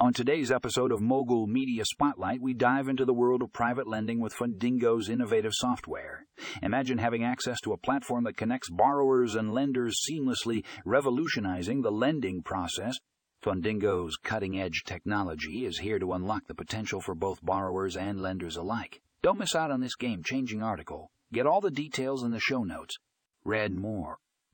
On today's episode of Mogul Media Spotlight, we dive into the world of private lending with Fundingo's innovative software. Imagine having access to a platform that connects borrowers and lenders seamlessly, revolutionizing the lending process. Fundingo's cutting edge technology is here to unlock the potential for both borrowers and lenders alike. Don't miss out on this game changing article. Get all the details in the show notes. Read more